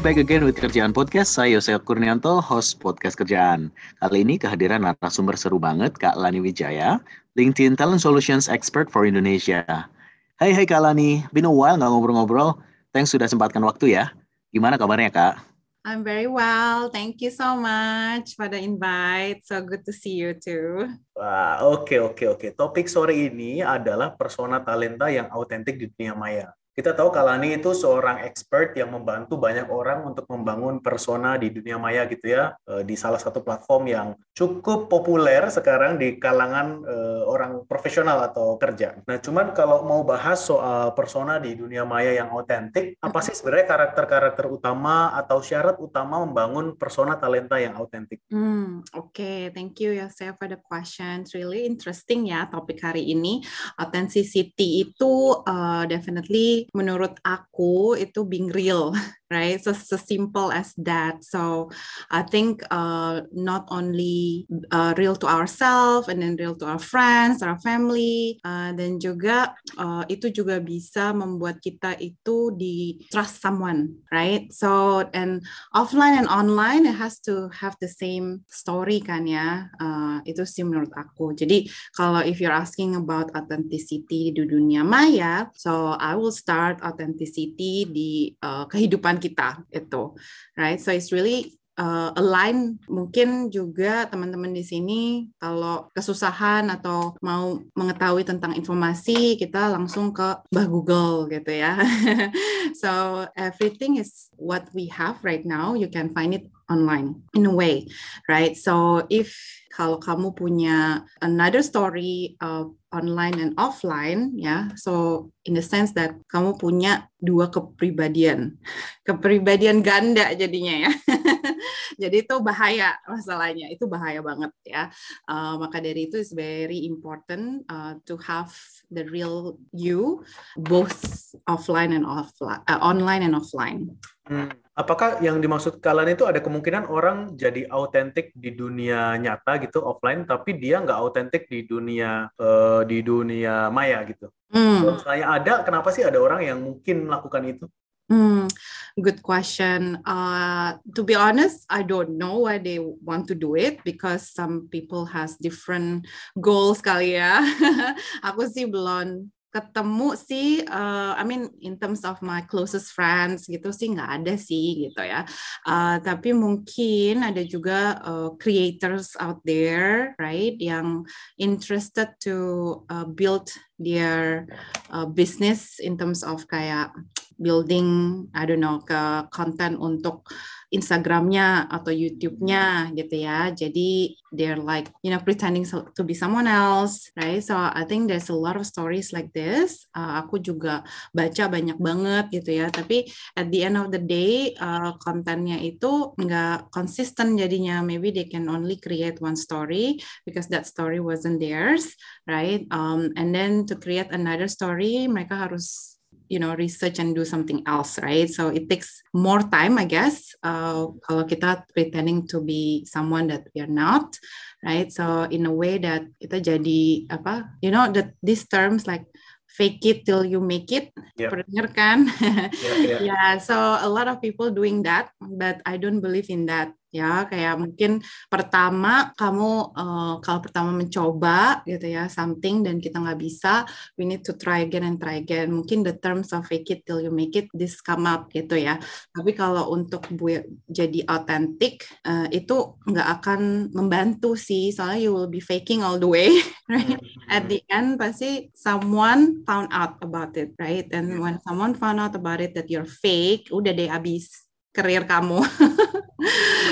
back again with Kerjaan Podcast. Saya Yosef Kurnianto, host Podcast Kerjaan. Kali ini kehadiran narasumber seru banget, Kak Lani Wijaya, LinkedIn Talent Solutions Expert for Indonesia. Hai hai Kak Lani, been a while nggak ngobrol-ngobrol. Thanks sudah sempatkan waktu ya. Gimana kabarnya Kak? I'm very well. Thank you so much for the invite. So good to see you too. Wah, oke okay, oke okay, oke. Okay. Topik sore ini adalah persona talenta yang autentik di dunia maya. Kita tahu Kalani itu seorang expert yang membantu banyak orang untuk membangun persona di dunia maya gitu ya, eh, di salah satu platform yang cukup populer sekarang di kalangan uh, orang profesional atau kerja. Nah, cuman kalau mau bahas soal persona di dunia maya yang autentik, apa sih sebenarnya karakter-karakter utama atau syarat utama membangun persona talenta yang autentik? Hmm, Oke, okay. thank you saya for the question. It's really interesting ya topik hari ini. Authenticity itu uh, definitely menurut aku itu being real right so, so simple as that so i think uh, not only uh, real to ourselves and then real to our friends our family uh, dan juga uh, itu juga bisa membuat kita itu di trust someone right? So and offline and online it has to have the same story kan ya? Uh, itu sih menurut aku. Jadi kalau if you're asking about authenticity di dunia maya so I will start authenticity di uh, kehidupan kita itu right? So it's really uh, align mungkin juga teman-teman di sini kalau kesusahan atau mau mengetahui tentang informasi kita langsung ke Mbah Google gitu ya. So everything is what we have right now. You can find it online in a way right? So if kalau kamu punya another story of online and offline ya so in the sense that kamu punya dua kepribadian kepribadian ganda jadinya ya. Jadi itu bahaya masalahnya itu bahaya banget ya. Uh, maka dari itu is very important uh, to have the real you both offline and offline uh, online and offline. Hmm. Apakah yang dimaksud kalian itu ada kemungkinan orang jadi autentik di dunia nyata gitu offline, tapi dia nggak autentik di dunia uh, di dunia maya gitu? Hmm. Kalau misalnya ada, kenapa sih ada orang yang mungkin melakukan itu? Hmm, good question. Uh, to be honest, I don't know why they want to do it because some people has different goals kali ya. Aku sih belum ketemu sih, uh, I mean in terms of my closest friends gitu sih nggak ada sih gitu ya. Uh, tapi mungkin ada juga uh, creators out there, right, yang interested to uh, build their uh, business in terms of kayak building, I don't know, ke konten untuk Instagramnya atau YouTube-nya gitu ya. Jadi they're like you know pretending to be someone else, right? So I think there's a lot of stories like this. Uh, aku juga baca banyak banget gitu ya. Tapi at the end of the day uh, kontennya itu nggak konsisten jadinya. Maybe they can only create one story because that story wasn't theirs, right? Um, and then to create another story mereka harus you know research and do something else right so it takes more time i guess uh, kalau kita pretending to be someone that we are not right so in a way that kita jadi apa you know that these terms like fake it till you make it yep. pernah kan yeah, yeah. yeah so a lot of people doing that but i don't believe in that ya kayak mungkin pertama kamu uh, kalau pertama mencoba gitu ya something dan kita nggak bisa we need to try again and try again. Mungkin the terms of fake it till you make it this come up gitu ya. Tapi kalau untuk bu jadi authentic uh, itu nggak akan membantu sih. Soalnya you will be faking all the way. Right mm-hmm. at the end pasti someone found out about it right? And when someone found out about it that you're fake udah deh abis karir kamu.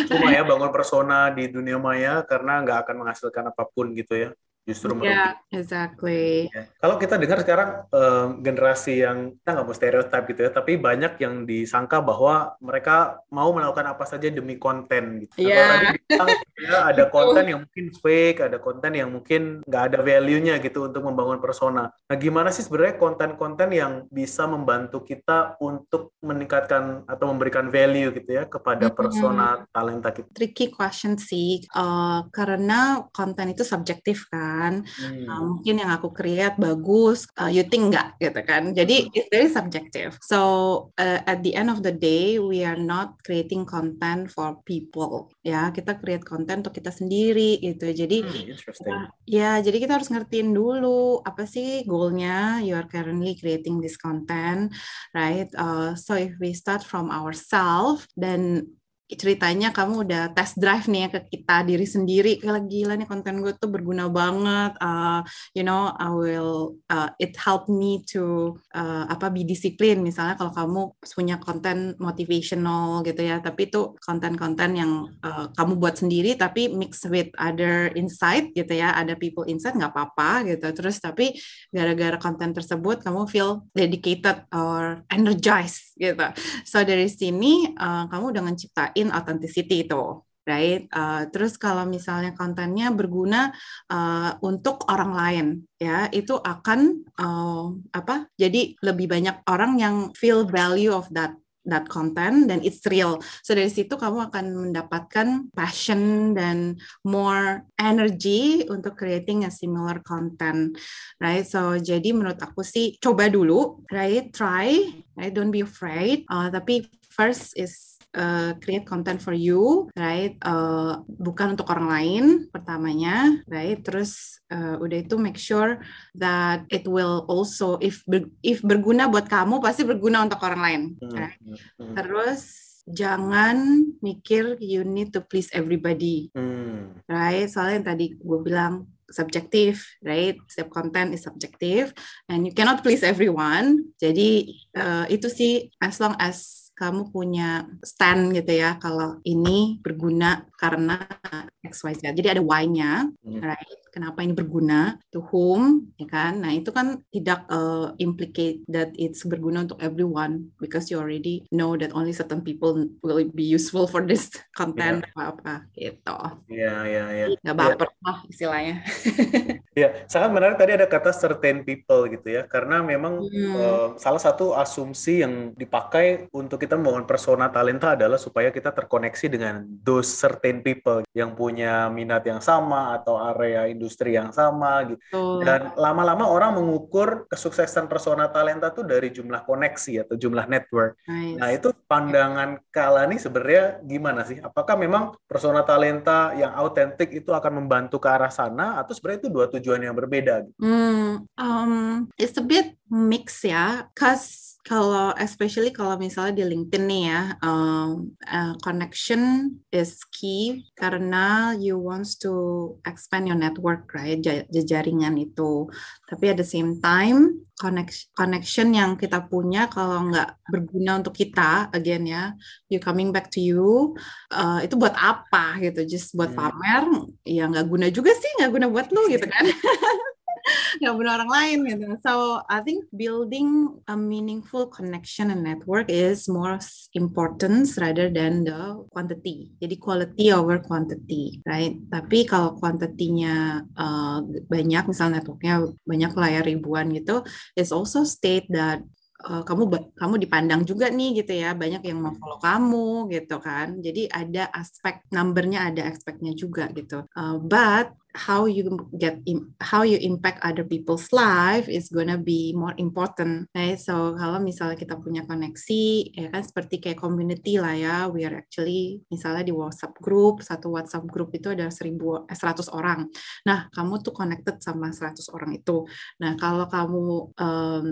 Cuma ya bangun persona di dunia maya karena nggak akan menghasilkan apa pun gitu ya. Justru merugi. Yeah, exactly. Ya. Kalau kita dengar sekarang uh, generasi yang kita nggak mau stereotip gitu ya, tapi banyak yang disangka bahwa mereka mau melakukan apa saja demi konten gitu. Yeah. Tadi Ya, ada konten yang mungkin fake, ada konten yang mungkin nggak ada value-nya gitu untuk membangun persona. Nah, gimana sih sebenarnya konten-konten yang bisa membantu kita untuk meningkatkan atau memberikan value gitu ya kepada persona talenta kita? Tricky question sih, uh, karena konten itu subjektif kan. Hmm. Uh, mungkin yang aku create bagus, uh, you think nggak gitu kan. Jadi hmm. it's very subjective. So uh, at the end of the day, we are not creating content for people. Ya, kita create konten untuk kita sendiri gitu. Jadi hmm, ya, jadi kita harus ngertiin dulu apa sih goalnya. You are currently creating this content, right? Uh, so if we start from ourselves, then ceritanya kamu udah test drive nih ya ke kita diri sendiri. Kayak gila nih konten gue tuh berguna banget. Uh, you know I will uh, it help me to uh, apa be disiplin misalnya kalau kamu punya konten motivational gitu ya tapi itu konten-konten yang uh, kamu buat sendiri tapi mix with other insight gitu ya ada people insight nggak apa-apa gitu. Terus tapi gara-gara konten tersebut kamu feel dedicated or energized gitu. So dari sini uh, kamu udah menciptain in authenticity itu right? Uh, terus kalau misalnya kontennya berguna uh, untuk orang lain, ya itu akan uh, apa? Jadi lebih banyak orang yang feel value of that that content dan it's real. So dari situ kamu akan mendapatkan passion dan more energy untuk creating a similar content, right? So jadi menurut aku sih coba dulu, right? Try, right? Don't be afraid. Uh, tapi first is uh, create content for you, right? Uh, bukan untuk orang lain pertamanya, right? Terus uh, udah itu make sure that it will also if ber, if berguna buat kamu pasti berguna untuk orang lain, hmm, right? Hmm, hmm. Terus jangan mikir you need to please everybody, hmm. right? Soalnya yang tadi gue bilang subjektif, right? Setiap konten is subjektif, and you cannot please everyone. Jadi uh, itu sih as long as kamu punya stand gitu ya kalau ini berguna karena XYZ. Jadi ada why-nya, hmm. right? Kenapa ini berguna to whom, ya kan? Nah, itu kan tidak uh, implicate that it's berguna untuk everyone because you already know that only certain people will be useful for this content yeah. apa-apa gitu. Iya, yeah, iya, yeah, iya. Yeah. Gak baper yeah. lah istilahnya. Ya, sangat menarik tadi ada kata certain people gitu ya, karena memang hmm. uh, salah satu asumsi yang dipakai untuk kita membangun persona talenta adalah supaya kita terkoneksi dengan those certain people yang punya minat yang sama atau area industri yang sama gitu. Oh. Dan lama-lama orang mengukur kesuksesan persona talenta tuh dari jumlah koneksi atau jumlah network. Nice. Nah, itu pandangan Kala nih sebenarnya gimana sih? Apakah memang persona talenta yang autentik itu akan membantu ke arah sana atau sebenarnya itu dua tujuan yang berbeda? Hmm, um, it's a bit mix ya, cause kalau especially kalau misalnya di LinkedIn nih ya, um, uh, connection is key karena you wants to expand your network, right? Jejaringan itu. Tapi at the same time, connection connection yang kita punya kalau nggak berguna untuk kita, again ya, you coming back to you, uh, itu buat apa gitu? Just buat hmm. pamer, ya nggak guna juga sih, nggak guna buat lu gitu kan? nggak bunuh orang lain gitu. So I think building a meaningful connection and network is more important rather than the quantity. Jadi quality over quantity, right? Tapi kalau kuantitinya uh, banyak, misalnya networknya banyak layar ribuan gitu, is also state that uh, kamu kamu dipandang juga nih gitu ya banyak yang mau follow kamu gitu kan jadi ada aspek numbernya ada aspeknya juga gitu uh, but how you get how you impact other people's life is gonna be more important. Right? So kalau misalnya kita punya koneksi, ya kan seperti kayak community lah ya, we are actually misalnya di WhatsApp group, satu WhatsApp group itu ada seribu, eh, 100 orang. Nah, kamu tuh connected sama 100 orang itu. Nah, kalau kamu um,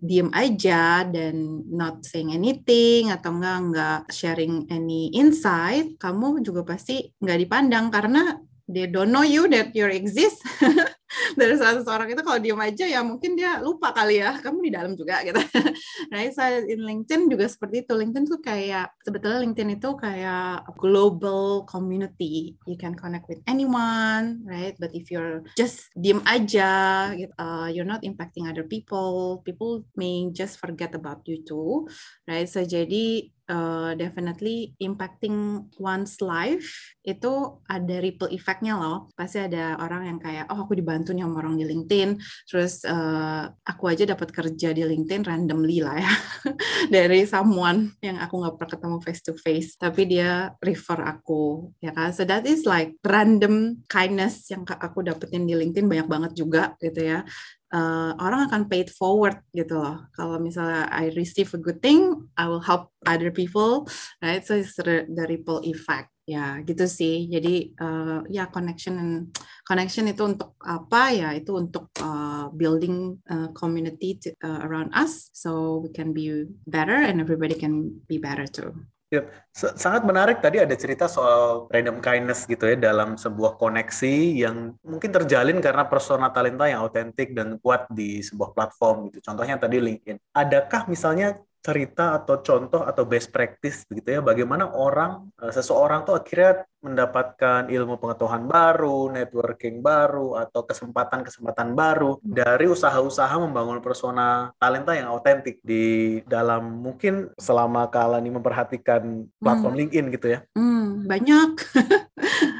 diem aja dan not saying anything atau enggak enggak sharing any insight, kamu juga pasti nggak dipandang karena they don't know you that you exist. Dari salah seorang itu kalau diem aja ya mungkin dia lupa kali ya kamu di dalam juga gitu. Nah saya in LinkedIn juga seperti itu. LinkedIn tuh kayak sebetulnya LinkedIn itu kayak global community. You can connect with anyone right? But if you're just diem aja gitu, uh, you're not impacting other people people may just forget about you too right? So jadi uh, definitely impacting one's life itu ada ripple effect-nya loh. Pasti ada orang yang kayak, oh aku dibantu nih sama orang di LinkedIn, terus uh, aku aja dapat kerja di LinkedIn randomly lah ya, dari someone yang aku nggak pernah ketemu face to face, tapi dia refer aku, ya kan? So that is like random kindness yang aku dapetin di LinkedIn banyak banget juga gitu ya uh, orang akan pay it forward gitu loh. Kalau misalnya I receive a good thing, I will help other people, right? So it's the ripple effect. Ya gitu sih. Jadi uh, ya connection connection itu untuk apa ya? Itu untuk uh, building community to, uh, around us, so we can be better and everybody can be better too. Ya, sangat menarik tadi ada cerita soal random kindness gitu ya dalam sebuah koneksi yang mungkin terjalin karena persona talenta yang autentik dan kuat di sebuah platform gitu. Contohnya tadi LinkedIn. Adakah misalnya cerita atau contoh atau best practice begitu ya bagaimana orang eh, seseorang tuh akhirnya mendapatkan ilmu pengetahuan baru, networking baru atau kesempatan-kesempatan baru dari usaha-usaha membangun persona talenta yang autentik di dalam mungkin selama kalian ini memperhatikan platform hmm. LinkedIn gitu ya. Hmm, banyak.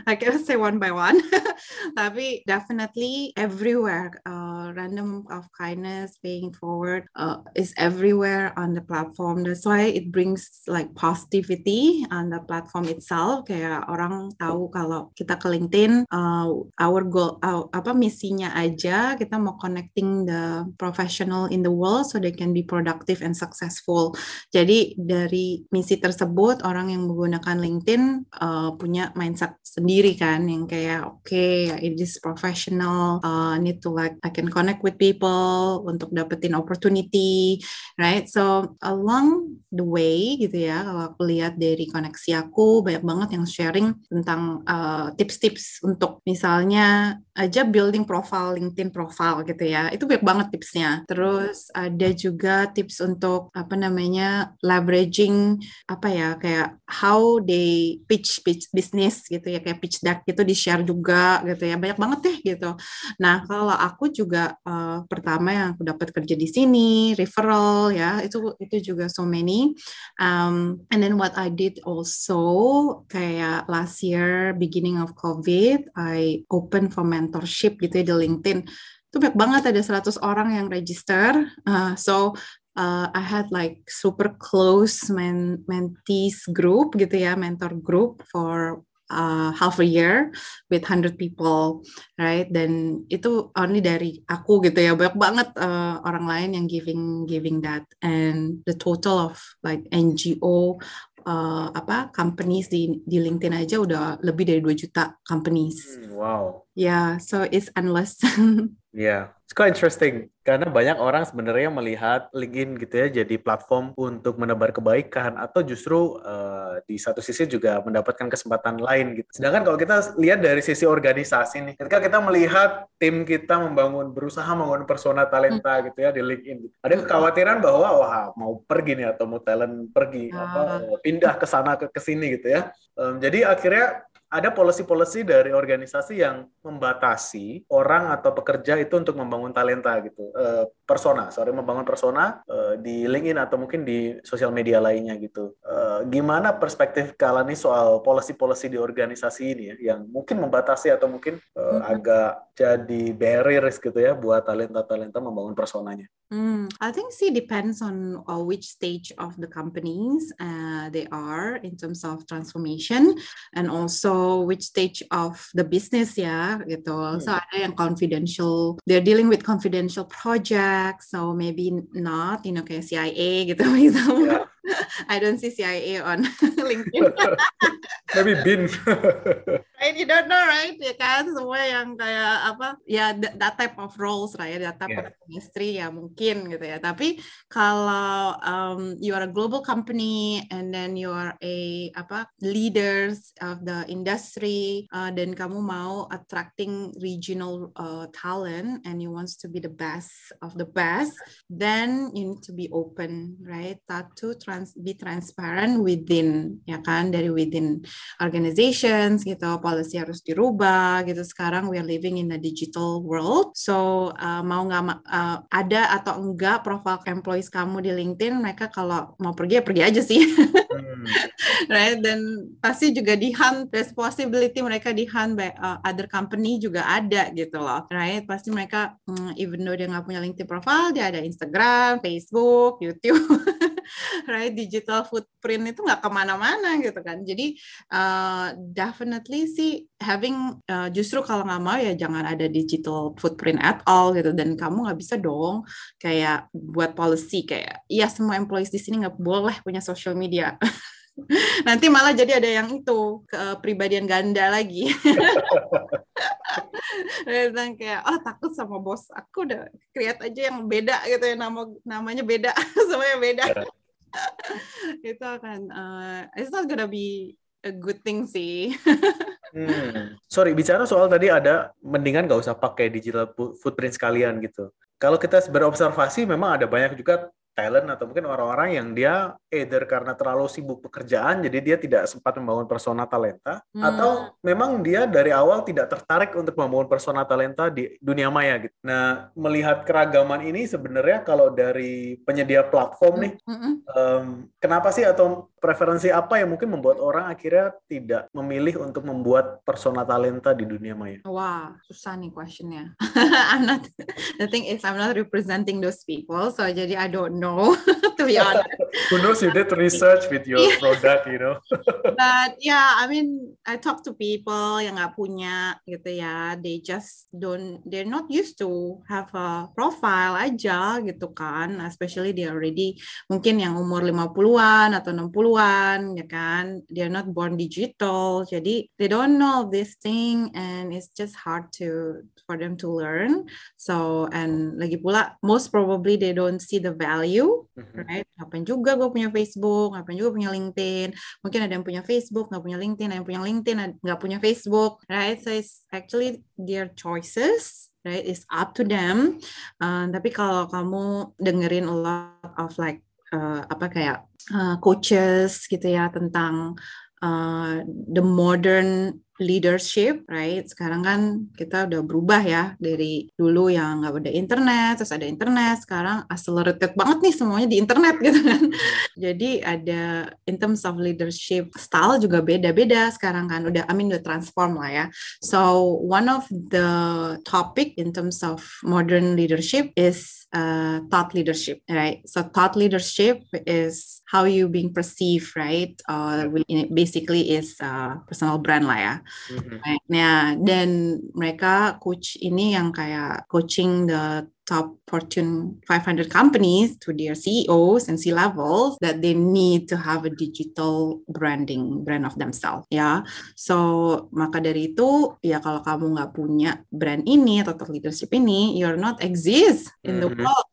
I can't say one by one, tapi definitely everywhere. Uh, random of kindness, paying forward uh, is everywhere on the platform. That's why it brings like positivity on the platform itself. Kayak orang tahu kalau kita ke LinkedIn, uh, our goal, uh, apa misinya aja kita mau connecting the professional in the world so they can be productive and successful. Jadi dari misi tersebut orang yang menggunakan LinkedIn uh, punya mindset sendiri kan yang kayak oke okay, it is professional uh, need to like I can connect with people untuk dapetin opportunity right so along the way gitu ya kalau aku lihat dari koneksi aku banyak banget yang sharing tentang uh, tips-tips uh, untuk misalnya aja building profile LinkedIn profile gitu ya. Itu banyak banget tipsnya. Terus ada juga tips untuk apa namanya leveraging apa ya kayak how they pitch pitch business gitu ya. Kayak pitch deck gitu di share juga gitu ya. Banyak banget deh gitu. Nah kalau aku juga uh, pertama yang aku dapat kerja di sini referral ya itu itu juga so many. Um, and then what I did also kayak last year beginning of COVID I open for mentorship gitu ya di LinkedIn. Itu banyak banget ada 100 orang yang register. Uh, so uh, I had like super close men mentees group gitu ya mentor group for uh, half a year with 100 people, right? Dan itu only dari aku gitu ya, banyak banget uh, orang lain yang giving giving that, and the total of like NGO uh, apa companies di di LinkedIn aja udah lebih dari 2 juta companies. Hmm, wow. Yeah, so it's endless. yeah, it's quite interesting karena banyak orang sebenarnya melihat LinkedIn gitu ya jadi platform untuk menebar kebaikan atau justru uh, di satu sisi juga mendapatkan kesempatan lain gitu. Sedangkan kalau kita lihat dari sisi organisasi nih, ketika kita melihat tim kita membangun berusaha membangun persona talenta hmm. gitu ya di LinkedIn, ada kekhawatiran bahwa wah mau pergi nih atau mau talent pergi uh. apa pindah ke sana ke sini gitu ya. Um, jadi akhirnya ada policy-policy dari organisasi yang membatasi orang atau pekerja itu untuk membangun talenta gitu, uh, persona, sorry membangun persona uh, di LinkedIn atau mungkin di sosial media lainnya gitu. Uh, gimana perspektif kalian nih soal policy-policy di organisasi ini ya, yang mungkin membatasi atau mungkin uh, hmm. agak jadi barriers gitu ya buat talenta-talenta membangun personanya? Hmm, I think sih depends on uh, which stage of the companies uh, they are in terms of transformation and also which stage of the business ya gitu. Hmm. So ada yang confidential, they're dealing with confidential projects, so maybe not, you know kayak CIA gitu misalnya. Yeah. I don't see CIA on LinkedIn. Maybe bin. right, you don't know, right? Ya kan, semua yang kayak apa, ya that, type of roles, right? That type yeah. of industry ya mungkin gitu ya. Tapi kalau um, you are a global company and then you are a apa leaders of the industry uh, dan kamu mau attracting regional uh, talent and you wants to be the best of the best, then you need to be open, right? That to trans be transparent within, ya kan, dari within organizations gitu, policy harus dirubah gitu. Sekarang we are living in a digital world, so uh, mau nggak uh, ada atau enggak profile employees kamu di LinkedIn, mereka kalau mau pergi ya pergi aja sih, hmm. right? Dan pasti juga di hunt, responsibility mereka di hunt by uh, other company juga ada gitu loh, right? Pasti mereka um, even though dia nggak punya LinkedIn profile, dia ada Instagram, Facebook, YouTube. right? Digital footprint itu nggak ke mana-mana gitu kan. Jadi uh, definitely sih having uh, justru kalau nggak mau ya jangan ada digital footprint at all gitu. Dan kamu nggak bisa dong kayak buat policy kayak ya semua employees di sini nggak boleh punya social media nanti malah jadi ada yang itu kepribadian ganda lagi dan kayak oh takut sama bos aku udah create aja yang beda gitu ya nama namanya beda semuanya beda itu akan uh, it's not gonna be a good thing sih. hmm. Sorry, bicara soal tadi ada mendingan nggak usah pakai digital footprint sekalian gitu. Kalau kita berobservasi memang ada banyak juga talent atau mungkin orang-orang yang dia either karena terlalu sibuk pekerjaan jadi dia tidak sempat membangun persona talenta hmm. atau memang dia dari awal tidak tertarik untuk membangun persona talenta di dunia maya gitu. Nah, melihat keragaman ini sebenarnya kalau dari penyedia platform nih hmm. um, kenapa sih atau preferensi apa yang mungkin membuat orang akhirnya tidak memilih untuk membuat persona talenta di dunia maya? Wah, susah nih questionnya. I'm not the thing is I'm not representing those people so jadi I don't know to be honest. Who knows you did research with your yeah. product, you know. But yeah, I mean, I talk to people yang nggak punya gitu ya. They just don't, they're not used to have a profile aja gitu kan. Especially they already mungkin yang umur 50-an atau 60-an ya kan. They're not born digital. Jadi they don't know this thing and it's just hard to for them to learn. So and lagi pula most probably they don't see the value mm-hmm. right? Ngapain juga gue punya Facebook, ngapain juga punya LinkedIn. Mungkin ada yang punya Facebook, nggak punya LinkedIn, ada yang punya LinkedIn, nggak punya Facebook, right? So it's actually their choices, right? It's up to them. Uh, tapi kalau kamu dengerin a lot of like uh, apa kayak uh, coaches gitu ya tentang uh, the modern leadership, right? Sekarang kan kita udah berubah ya dari dulu yang nggak ada internet, terus ada internet, sekarang accelerated banget nih semuanya di internet gitu kan. Jadi ada in terms of leadership style juga beda-beda sekarang kan udah I mean udah transform lah ya. So one of the topic in terms of modern leadership is uh, thought leadership, right? So thought leadership is how you being perceived, right? Uh, basically is uh, personal brand lah ya. Mm-hmm. Nah, dan mereka coach ini yang kayak coaching the top Fortune 500 companies to their CEOs and C levels that they need to have a digital branding brand of themselves ya. So maka dari itu ya kalau kamu nggak punya brand ini atau leadership ini, you're not exist in the mm-hmm. world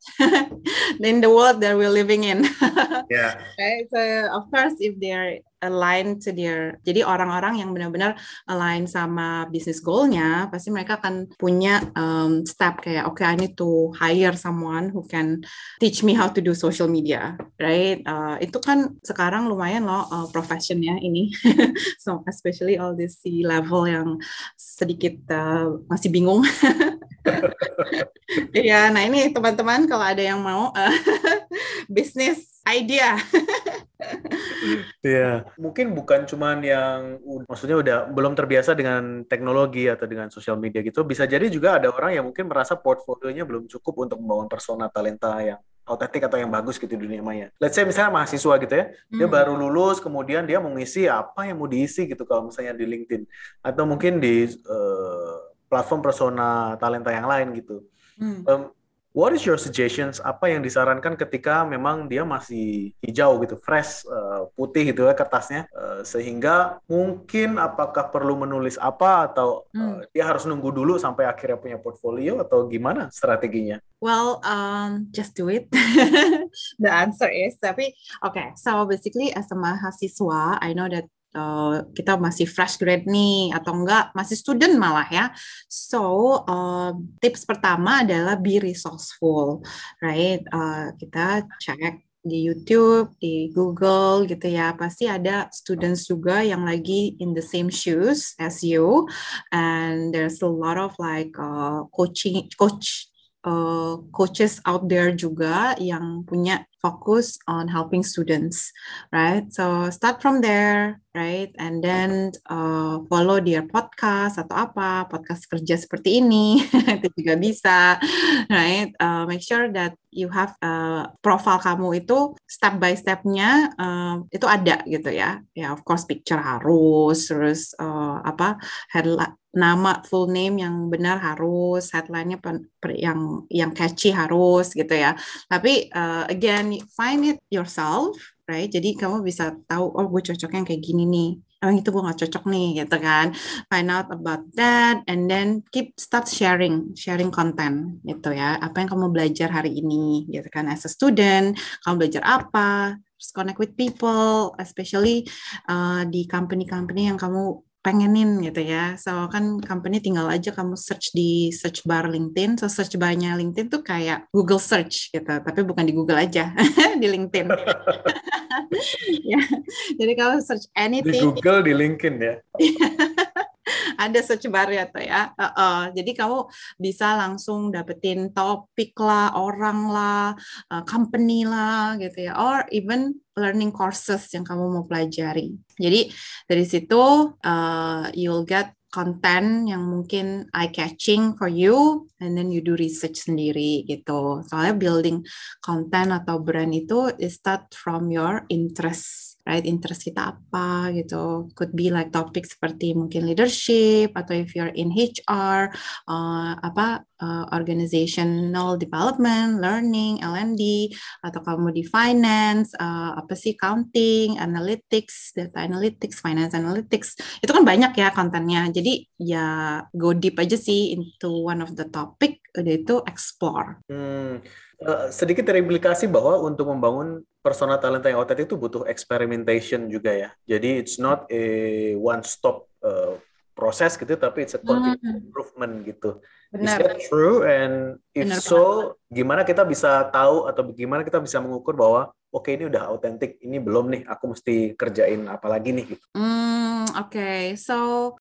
in the world that we're living in. yeah. Right. So of course if they're align to their jadi orang-orang yang benar-benar align sama bisnis goalnya pasti mereka akan punya um, step kayak oke okay, I need to hire someone who can teach me how to do social media, right? Uh, itu kan sekarang lumayan loh uh, professionnya ini, so especially all this C level yang sedikit uh, masih bingung. Iya, nah ini teman-teman kalau ada yang mau uh, bisnis idea. Iya, mungkin bukan cuman yang maksudnya udah belum terbiasa dengan teknologi atau dengan sosial media gitu. Bisa jadi juga ada orang yang mungkin merasa portfolionya belum cukup untuk membangun persona talenta yang autentik atau yang bagus gitu di dunia maya. Let's say misalnya mahasiswa gitu ya, hmm. dia baru lulus, kemudian dia mau ngisi apa yang mau diisi gitu kalau misalnya di LinkedIn atau mungkin di uh, platform persona talenta yang lain gitu. Hmm. Um, what is your suggestions? Apa yang disarankan ketika memang dia masih hijau gitu, fresh, uh, putih gitu ya kertasnya, uh, sehingga mungkin apakah perlu menulis apa atau uh, dia harus nunggu dulu sampai akhirnya punya portfolio atau gimana strateginya? Well, um, just do it. The answer is tapi okay. So basically as a mahasiswa, I know that uh, kita masih fresh grade nih atau enggak masih student malah ya. So uh, tips pertama adalah be resourceful, right? Uh, kita cek di YouTube, di Google gitu ya, pasti ada students juga yang lagi in the same shoes as you, and there's a lot of like uh, coaching coach uh, coaches out there juga yang punya focus on helping students, right? So start from there, right? And then uh, follow their podcast atau apa podcast kerja seperti ini itu juga bisa, right? Uh, make sure that you have uh, profile kamu itu step by stepnya uh, itu ada gitu ya. Ya of course picture harus, terus uh, apa headline nama full name yang benar harus, headline-nya yang yang catchy harus gitu ya. Tapi uh, again find it yourself, right? Jadi kamu bisa tahu, oh gue cocoknya kayak gini nih. Oh itu gue gak cocok nih gitu kan. Find out about that and then keep start sharing, sharing content gitu ya. Apa yang kamu belajar hari ini gitu kan. As a student, kamu belajar apa, Just connect with people, especially uh, di company-company yang kamu pengenin gitu ya. So kan company tinggal aja kamu search di search bar LinkedIn. So search barnya LinkedIn tuh kayak Google search gitu, tapi bukan di Google aja, di LinkedIn. ya. Jadi kalau search anything di Google di LinkedIn ya. ada search bar ya tuh ya. Uh, uh, jadi kamu bisa langsung dapetin topik lah, orang lah, uh, company lah gitu ya, or even learning courses yang kamu mau pelajari. Jadi dari situ uh, you'll get konten yang mungkin eye catching for you and then you do research sendiri gitu. Soalnya building konten atau brand itu is start from your interest, right? Interest kita apa gitu. Could be like topik seperti mungkin leadership atau if you're in HR uh, apa uh, organizational development, learning, L&D atau kamu di finance, uh, apa sih accounting, analytics, data analytics, finance analytics. Itu kan banyak ya kontennya. Jadi ya go deep aja sih into one of the topic udah itu explore. Hmm. Uh, sedikit terimplikasi bahwa untuk membangun persona talenta yang otentik itu butuh experimentation juga ya. Jadi it's not a one stop uh, proses gitu tapi it's a continuous hmm. improvement gitu. Benar. Is that true and if Benar so gimana kita bisa tahu atau gimana kita bisa mengukur bahwa oke okay, ini udah autentik ini belum nih aku mesti kerjain apa lagi nih gitu. Mm, oke. Okay. So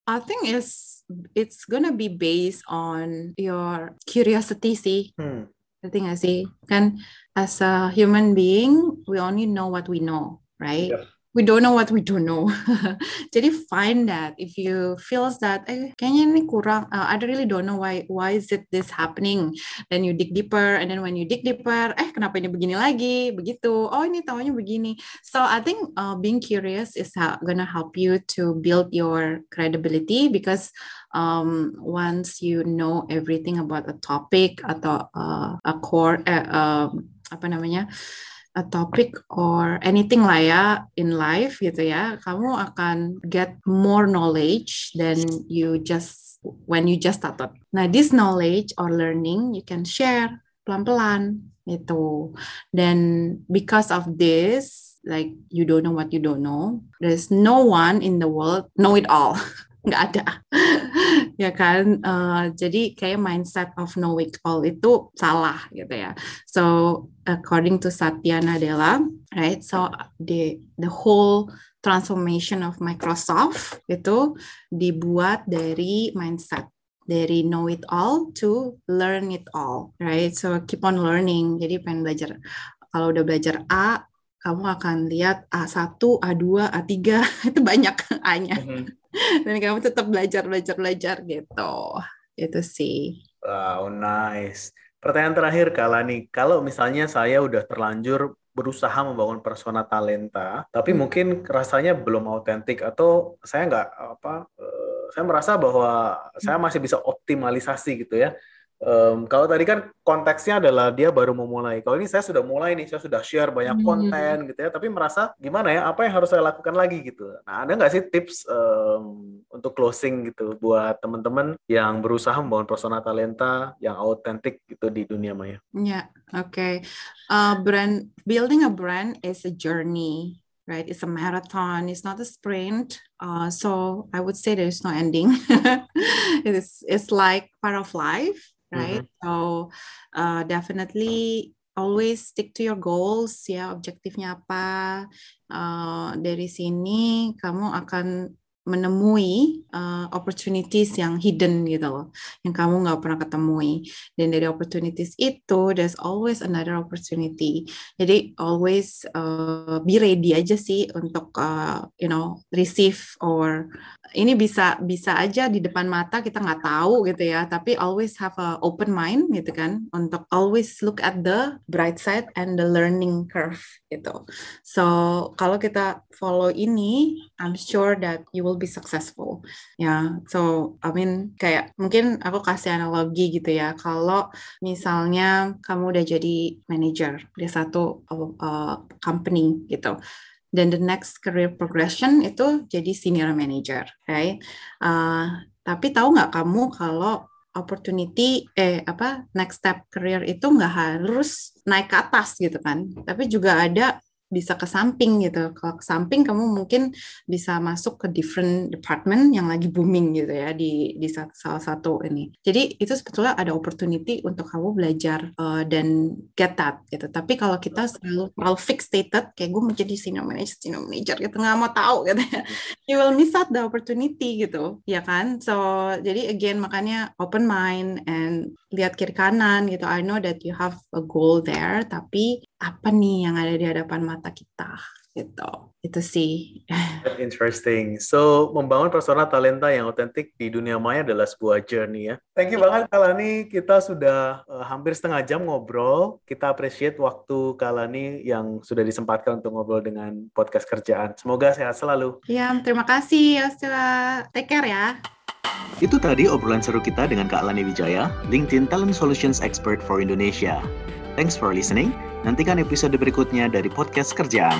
I think it's it's gonna be based on your curiosity sih. Hmm. Ngerti gak sih? Kan as a human being we only know what we know, right? Yep we don't know what we don't know. Jadi find that if you feels that eh kayaknya ini kurang uh, I really don't know why why is it this happening. Then you dig deeper and then when you dig deeper eh kenapa ini begini lagi begitu. Oh ini tahunya begini. So I think uh, being curious is gonna help you to build your credibility because um, once you know everything about a topic atau uh, a core uh, uh, apa namanya a topic or anything lah ya in life gitu ya, kamu akan get more knowledge than you just when you just started. Nah, this knowledge or learning you can share pelan-pelan itu. Dan because of this, like you don't know what you don't know, there's no one in the world know it all. nggak ada ya kan? Uh, jadi kayak mindset of know it all itu salah gitu ya. So according to Satya Nadella right? So the the whole transformation of Microsoft itu dibuat dari mindset dari know it all to learn it all right? So keep on learning. Jadi pengen belajar kalau udah belajar A kamu akan lihat A1, A2, A3 itu banyak A-nya. Mm -hmm dan kamu tetap belajar belajar belajar gitu. Itu sih. Wow nice. Pertanyaan terakhir Kala nih kalau misalnya saya udah terlanjur berusaha membangun persona talenta, tapi hmm. mungkin rasanya belum autentik atau saya nggak apa, uh, saya merasa bahwa saya masih bisa optimalisasi gitu ya Um, kalau tadi kan konteksnya adalah dia baru mau mulai. Kalau ini saya sudah mulai nih, saya sudah share banyak hmm. konten gitu ya, tapi merasa gimana ya, apa yang harus saya lakukan lagi gitu. Nah, ada nggak sih tips um, untuk closing gitu buat teman-teman yang berusaha membangun persona talenta yang autentik gitu di dunia maya? Ya, yeah, oke. Okay. Uh, brand building a brand is a journey right? It's a marathon. It's not a sprint. Uh, so I would say there's no ending. it is. It's like part of life right? Mm-hmm. So uh, definitely always stick to your goals ya objektifnya apa uh, dari sini kamu akan menemui uh, opportunities yang hidden gitu loh, yang kamu nggak pernah ketemui. Dan dari opportunities itu, there's always another opportunity. Jadi always uh, be ready aja sih untuk uh, you know receive or ini bisa bisa aja di depan mata kita nggak tahu gitu ya, tapi always have a open mind gitu kan untuk always look at the bright side and the learning curve gitu. So kalau kita follow ini, I'm sure that you will will be successful. Ya, yeah. so I mean kayak mungkin aku kasih analogi gitu ya. Kalau misalnya kamu udah jadi manager di satu uh, company gitu. Dan the next career progression itu jadi senior manager, right? Uh, tapi tahu nggak kamu kalau opportunity eh apa next step career itu nggak harus naik ke atas gitu kan tapi juga ada bisa ke samping gitu. Kalau ke samping kamu mungkin bisa masuk ke different department yang lagi booming gitu ya di di salah satu ini. Jadi itu sebetulnya ada opportunity untuk kamu belajar uh, dan get that gitu. Tapi kalau kita selalu terlalu fix stated kayak gue menjadi senior manager, senior manager gitu nggak mau tahu gitu ya. You will miss out the opportunity gitu, ya kan? So jadi again makanya open mind and lihat kiri kanan gitu. I know that you have a goal there, tapi apa nih yang ada di hadapan mata kita gitu. Itu sih. Interesting. So membangun persona talenta yang otentik di dunia maya adalah sebuah journey ya. Thank you banget Kalani. Kita sudah uh, hampir setengah jam ngobrol. Kita appreciate waktu Kalani yang sudah disempatkan untuk ngobrol dengan podcast kerjaan. Semoga sehat selalu. Ya terima kasih Yosila take care ya. Itu tadi obrolan seru kita dengan Kak Lani Wijaya, LinkedIn Talent Solutions Expert for Indonesia. Thanks for listening. Nantikan episode berikutnya dari podcast kerjaan.